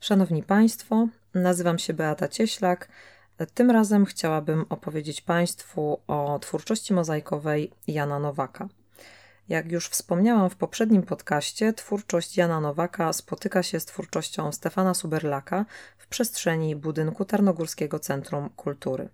Szanowni Państwo, nazywam się Beata Cieślak. Tym razem chciałabym opowiedzieć Państwu o twórczości mozaikowej Jana Nowaka. Jak już wspomniałam w poprzednim podcaście, twórczość Jana Nowaka spotyka się z twórczością Stefana Suberlaka w przestrzeni budynku Tarnogórskiego Centrum Kultury.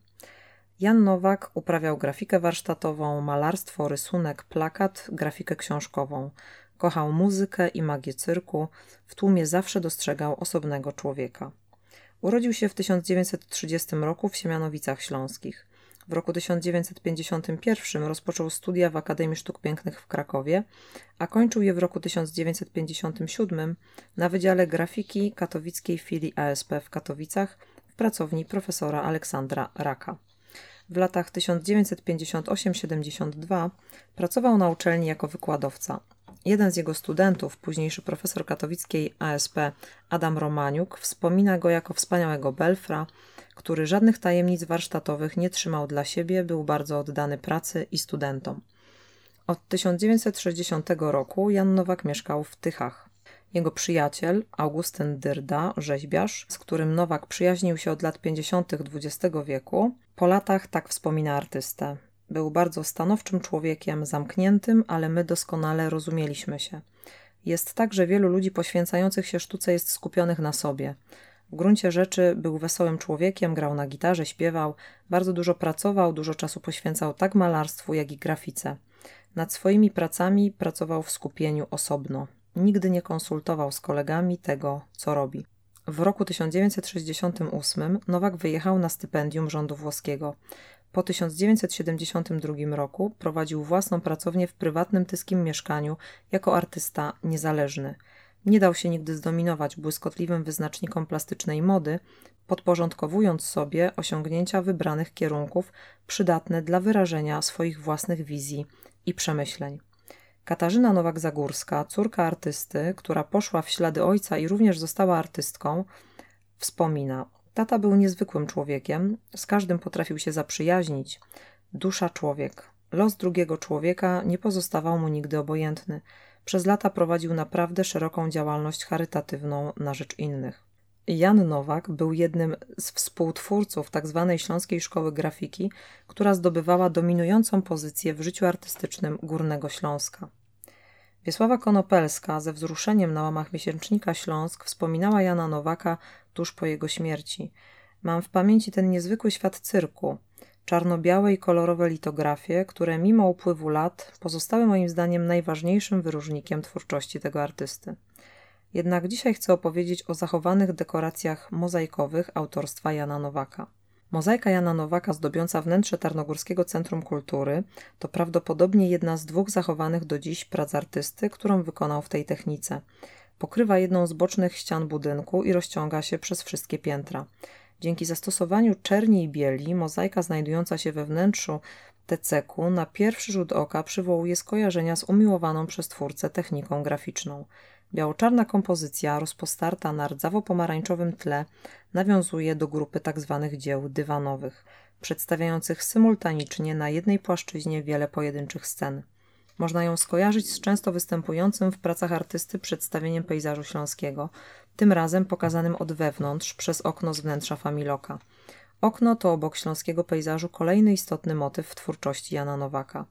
Jan Nowak uprawiał grafikę warsztatową, malarstwo, rysunek, plakat, grafikę książkową. Kochał muzykę i magię cyrku, w tłumie zawsze dostrzegał osobnego człowieka. Urodził się w 1930 roku w Siemianowicach Śląskich. W roku 1951 rozpoczął studia w Akademii Sztuk Pięknych w Krakowie, a kończył je w roku 1957 na Wydziale Grafiki katowickiej filii ASP w Katowicach w pracowni profesora Aleksandra Raka. W latach 1958-72 pracował na uczelni jako wykładowca. Jeden z jego studentów, późniejszy profesor katowickiej ASP Adam Romaniuk, wspomina go jako wspaniałego belfra, który żadnych tajemnic warsztatowych nie trzymał dla siebie, był bardzo oddany pracy i studentom. Od 1960 roku Jan Nowak mieszkał w Tychach. Jego przyjaciel, Augustyn Dyrda, rzeźbiarz, z którym Nowak przyjaźnił się od lat 50. XX wieku, po latach tak wspomina artystę. Był bardzo stanowczym człowiekiem, zamkniętym, ale my doskonale rozumieliśmy się. Jest tak, że wielu ludzi poświęcających się sztuce jest skupionych na sobie. W gruncie rzeczy był wesołym człowiekiem, grał na gitarze, śpiewał, bardzo dużo pracował, dużo czasu poświęcał tak malarstwu, jak i grafice. Nad swoimi pracami pracował w skupieniu osobno. Nigdy nie konsultował z kolegami tego, co robi. W roku 1968 Nowak wyjechał na stypendium rządu włoskiego. Po 1972 roku prowadził własną pracownię w prywatnym tyskim mieszkaniu jako artysta niezależny. Nie dał się nigdy zdominować błyskotliwym wyznacznikom plastycznej mody, podporządkowując sobie osiągnięcia wybranych kierunków przydatne dla wyrażenia swoich własnych wizji i przemyśleń. Katarzyna Nowak-Zagórska, córka artysty, która poszła w ślady ojca i również została artystką, wspomina: Tata był niezwykłym człowiekiem, z każdym potrafił się zaprzyjaźnić. Dusza człowiek. Los drugiego człowieka nie pozostawał mu nigdy obojętny. Przez lata prowadził naprawdę szeroką działalność charytatywną na rzecz innych. Jan Nowak był jednym z współtwórców tzw. Tak Śląskiej Szkoły Grafiki, która zdobywała dominującą pozycję w życiu artystycznym Górnego Śląska. Wiesława Konopelska ze wzruszeniem na łamach miesięcznika Śląsk wspominała Jana Nowaka tuż po jego śmierci. Mam w pamięci ten niezwykły świat cyrku, czarno-białe i kolorowe litografie, które mimo upływu lat pozostały moim zdaniem najważniejszym wyróżnikiem twórczości tego artysty. Jednak dzisiaj chcę opowiedzieć o zachowanych dekoracjach mozaikowych autorstwa Jana Nowaka. Mozaika Jana Nowaka zdobiąca wnętrze Tarnogórskiego Centrum Kultury to prawdopodobnie jedna z dwóch zachowanych do dziś prac artysty, którą wykonał w tej technice. Pokrywa jedną z bocznych ścian budynku i rozciąga się przez wszystkie piętra. Dzięki zastosowaniu czerni i bieli, mozaika znajdująca się we wnętrzu teceku na pierwszy rzut oka przywołuje skojarzenia z umiłowaną przez twórcę techniką graficzną. Biało-czarna kompozycja, rozpostarta na rdzawo-pomarańczowym tle, nawiązuje do grupy tzw. Tak dzieł dywanowych, przedstawiających symultanicznie na jednej płaszczyźnie wiele pojedynczych scen. Można ją skojarzyć z często występującym w pracach artysty przedstawieniem pejzażu śląskiego, tym razem pokazanym od wewnątrz przez okno z wnętrza Familoka. Okno to obok śląskiego pejzażu kolejny istotny motyw w twórczości Jana Nowaka.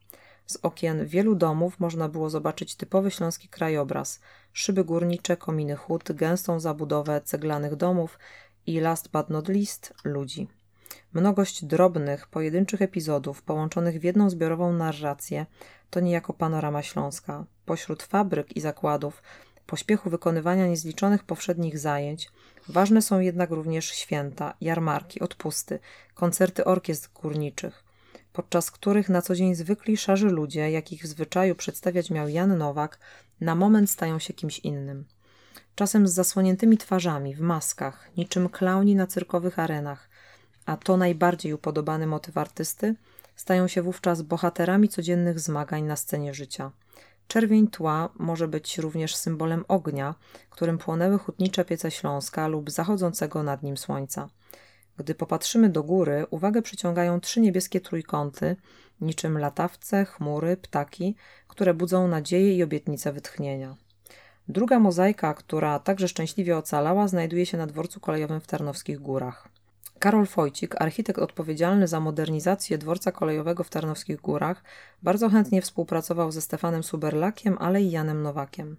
Z okien wielu domów można było zobaczyć typowy śląski krajobraz: szyby górnicze, kominy hut, gęstą zabudowę ceglanych domów i last but not least ludzi. Mnogość drobnych, pojedynczych epizodów połączonych w jedną zbiorową narrację to niejako panorama śląska. Pośród fabryk i zakładów, pośpiechu wykonywania niezliczonych powszednich zajęć, ważne są jednak również święta, jarmarki, odpusty, koncerty orkiestr górniczych podczas których na co dzień zwykli szarzy ludzie, jakich w zwyczaju przedstawiać miał Jan Nowak, na moment stają się kimś innym. Czasem z zasłoniętymi twarzami, w maskach, niczym klauni na cyrkowych arenach, a to najbardziej upodobany motyw artysty, stają się wówczas bohaterami codziennych zmagań na scenie życia. Czerwień tła może być również symbolem ognia, którym płonęły hutnicze piece Śląska lub zachodzącego nad nim słońca. Gdy popatrzymy do góry, uwagę przyciągają trzy niebieskie trójkąty, niczym latawce, chmury, ptaki, które budzą nadzieję i obietnicę wytchnienia. Druga mozaika, która także szczęśliwie ocalała, znajduje się na dworcu kolejowym w Tarnowskich Górach. Karol Fojcik, architekt odpowiedzialny za modernizację dworca kolejowego w Tarnowskich Górach, bardzo chętnie współpracował ze Stefanem Suberlakiem, ale i Janem Nowakiem.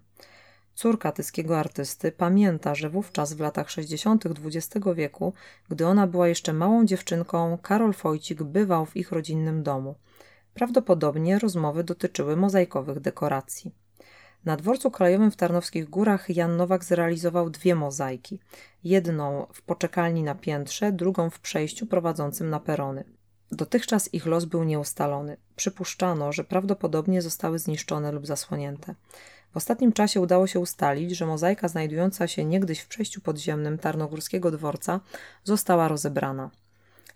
Córka tyskiego artysty pamięta, że wówczas w latach 60. XX wieku, gdy ona była jeszcze małą dziewczynką, Karol Fojcik bywał w ich rodzinnym domu. Prawdopodobnie rozmowy dotyczyły mozaikowych dekoracji. Na dworcu kolejowym w Tarnowskich Górach Jan Nowak zrealizował dwie mozaiki. Jedną w poczekalni na piętrze, drugą w przejściu prowadzącym na perony. Dotychczas ich los był nieustalony. Przypuszczano, że prawdopodobnie zostały zniszczone lub zasłonięte. W ostatnim czasie udało się ustalić, że mozaika znajdująca się niegdyś w przejściu podziemnym Tarnogórskiego dworca została rozebrana.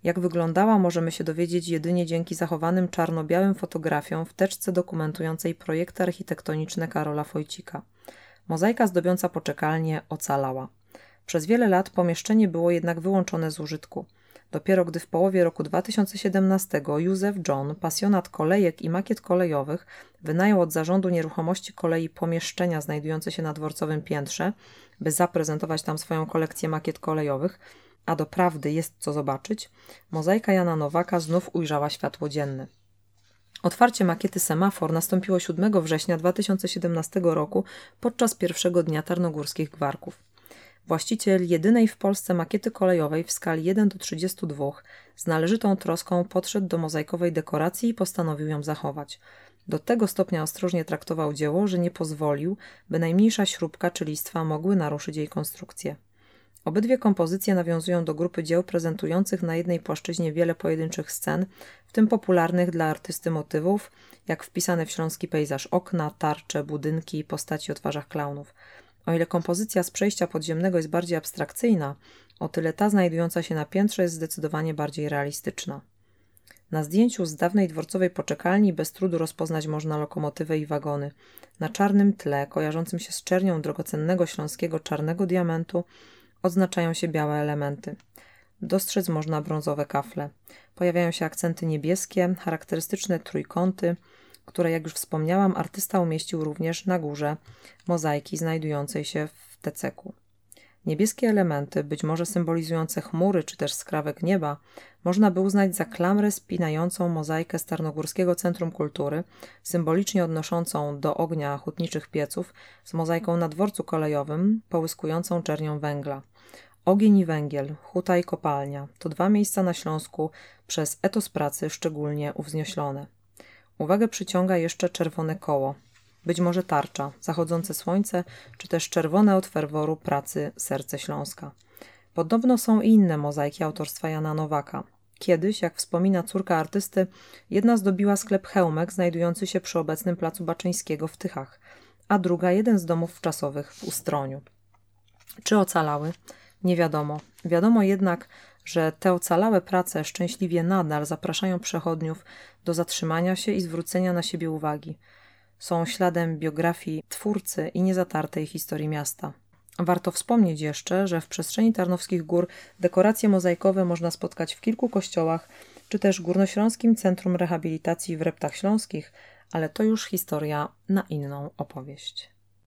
Jak wyglądała, możemy się dowiedzieć jedynie dzięki zachowanym czarno-białym fotografiom w teczce dokumentującej projekty architektoniczne Karola Fojcika. Mozaika zdobiąca poczekalnię ocalała. Przez wiele lat pomieszczenie było jednak wyłączone z użytku. Dopiero gdy w połowie roku 2017 Józef John, pasjonat kolejek i makiet kolejowych, wynajął od zarządu nieruchomości kolei pomieszczenia znajdujące się na dworcowym piętrze, by zaprezentować tam swoją kolekcję makiet kolejowych, a doprawdy jest co zobaczyć, mozaika Jana Nowaka znów ujrzała światło dzienne. Otwarcie makiety Semafor nastąpiło 7 września 2017 roku podczas pierwszego dnia Tarnogórskich Gwarków. Właściciel jedynej w Polsce makiety kolejowej w skali 1 do 32 z należytą troską podszedł do mozaikowej dekoracji i postanowił ją zachować. Do tego stopnia ostrożnie traktował dzieło, że nie pozwolił, by najmniejsza śrubka czy listwa mogły naruszyć jej konstrukcję. Obydwie kompozycje nawiązują do grupy dzieł prezentujących na jednej płaszczyźnie wiele pojedynczych scen, w tym popularnych dla artysty motywów, jak wpisane w śląski pejzaż okna, tarcze, budynki i postaci o twarzach klaunów. O ile kompozycja z przejścia podziemnego jest bardziej abstrakcyjna, o tyle ta znajdująca się na piętrze jest zdecydowanie bardziej realistyczna. Na zdjęciu z dawnej dworcowej poczekalni bez trudu rozpoznać można lokomotywę i wagony. Na czarnym tle, kojarzącym się z czernią drogocennego śląskiego czarnego diamentu, odznaczają się białe elementy. Dostrzec można brązowe kafle. Pojawiają się akcenty niebieskie, charakterystyczne trójkąty, które, jak już wspomniałam, artysta umieścił również na górze mozaiki znajdującej się w teceku. Niebieskie elementy, być może symbolizujące chmury czy też skrawek nieba, można by uznać za klamrę spinającą mozaikę Starnogórskiego Centrum Kultury, symbolicznie odnoszącą do ognia hutniczych pieców, z mozaiką na dworcu kolejowym, połyskującą czernią węgla. Ogień i węgiel, huta i kopalnia to dwa miejsca na Śląsku przez etos pracy szczególnie uwznioślone. Uwagę przyciąga jeszcze czerwone koło, być może tarcza, zachodzące słońce, czy też czerwone od ferworu pracy serce Śląska. Podobno są i inne mozaiki autorstwa Jana Nowaka. Kiedyś, jak wspomina córka artysty, jedna zdobiła sklep Hełmek znajdujący się przy obecnym placu Baczyńskiego w Tychach, a druga jeden z domów wczasowych w Ustroniu. Czy ocalały? Nie wiadomo. Wiadomo jednak, że te ocalałe prace szczęśliwie nadal zapraszają przechodniów do zatrzymania się i zwrócenia na siebie uwagi. Są śladem biografii twórcy i niezatartej historii miasta. Warto wspomnieć jeszcze, że w przestrzeni Tarnowskich Gór dekoracje mozaikowe można spotkać w kilku kościołach, czy też Górnośląskim Centrum Rehabilitacji w Reptach Śląskich, ale to już historia na inną opowieść.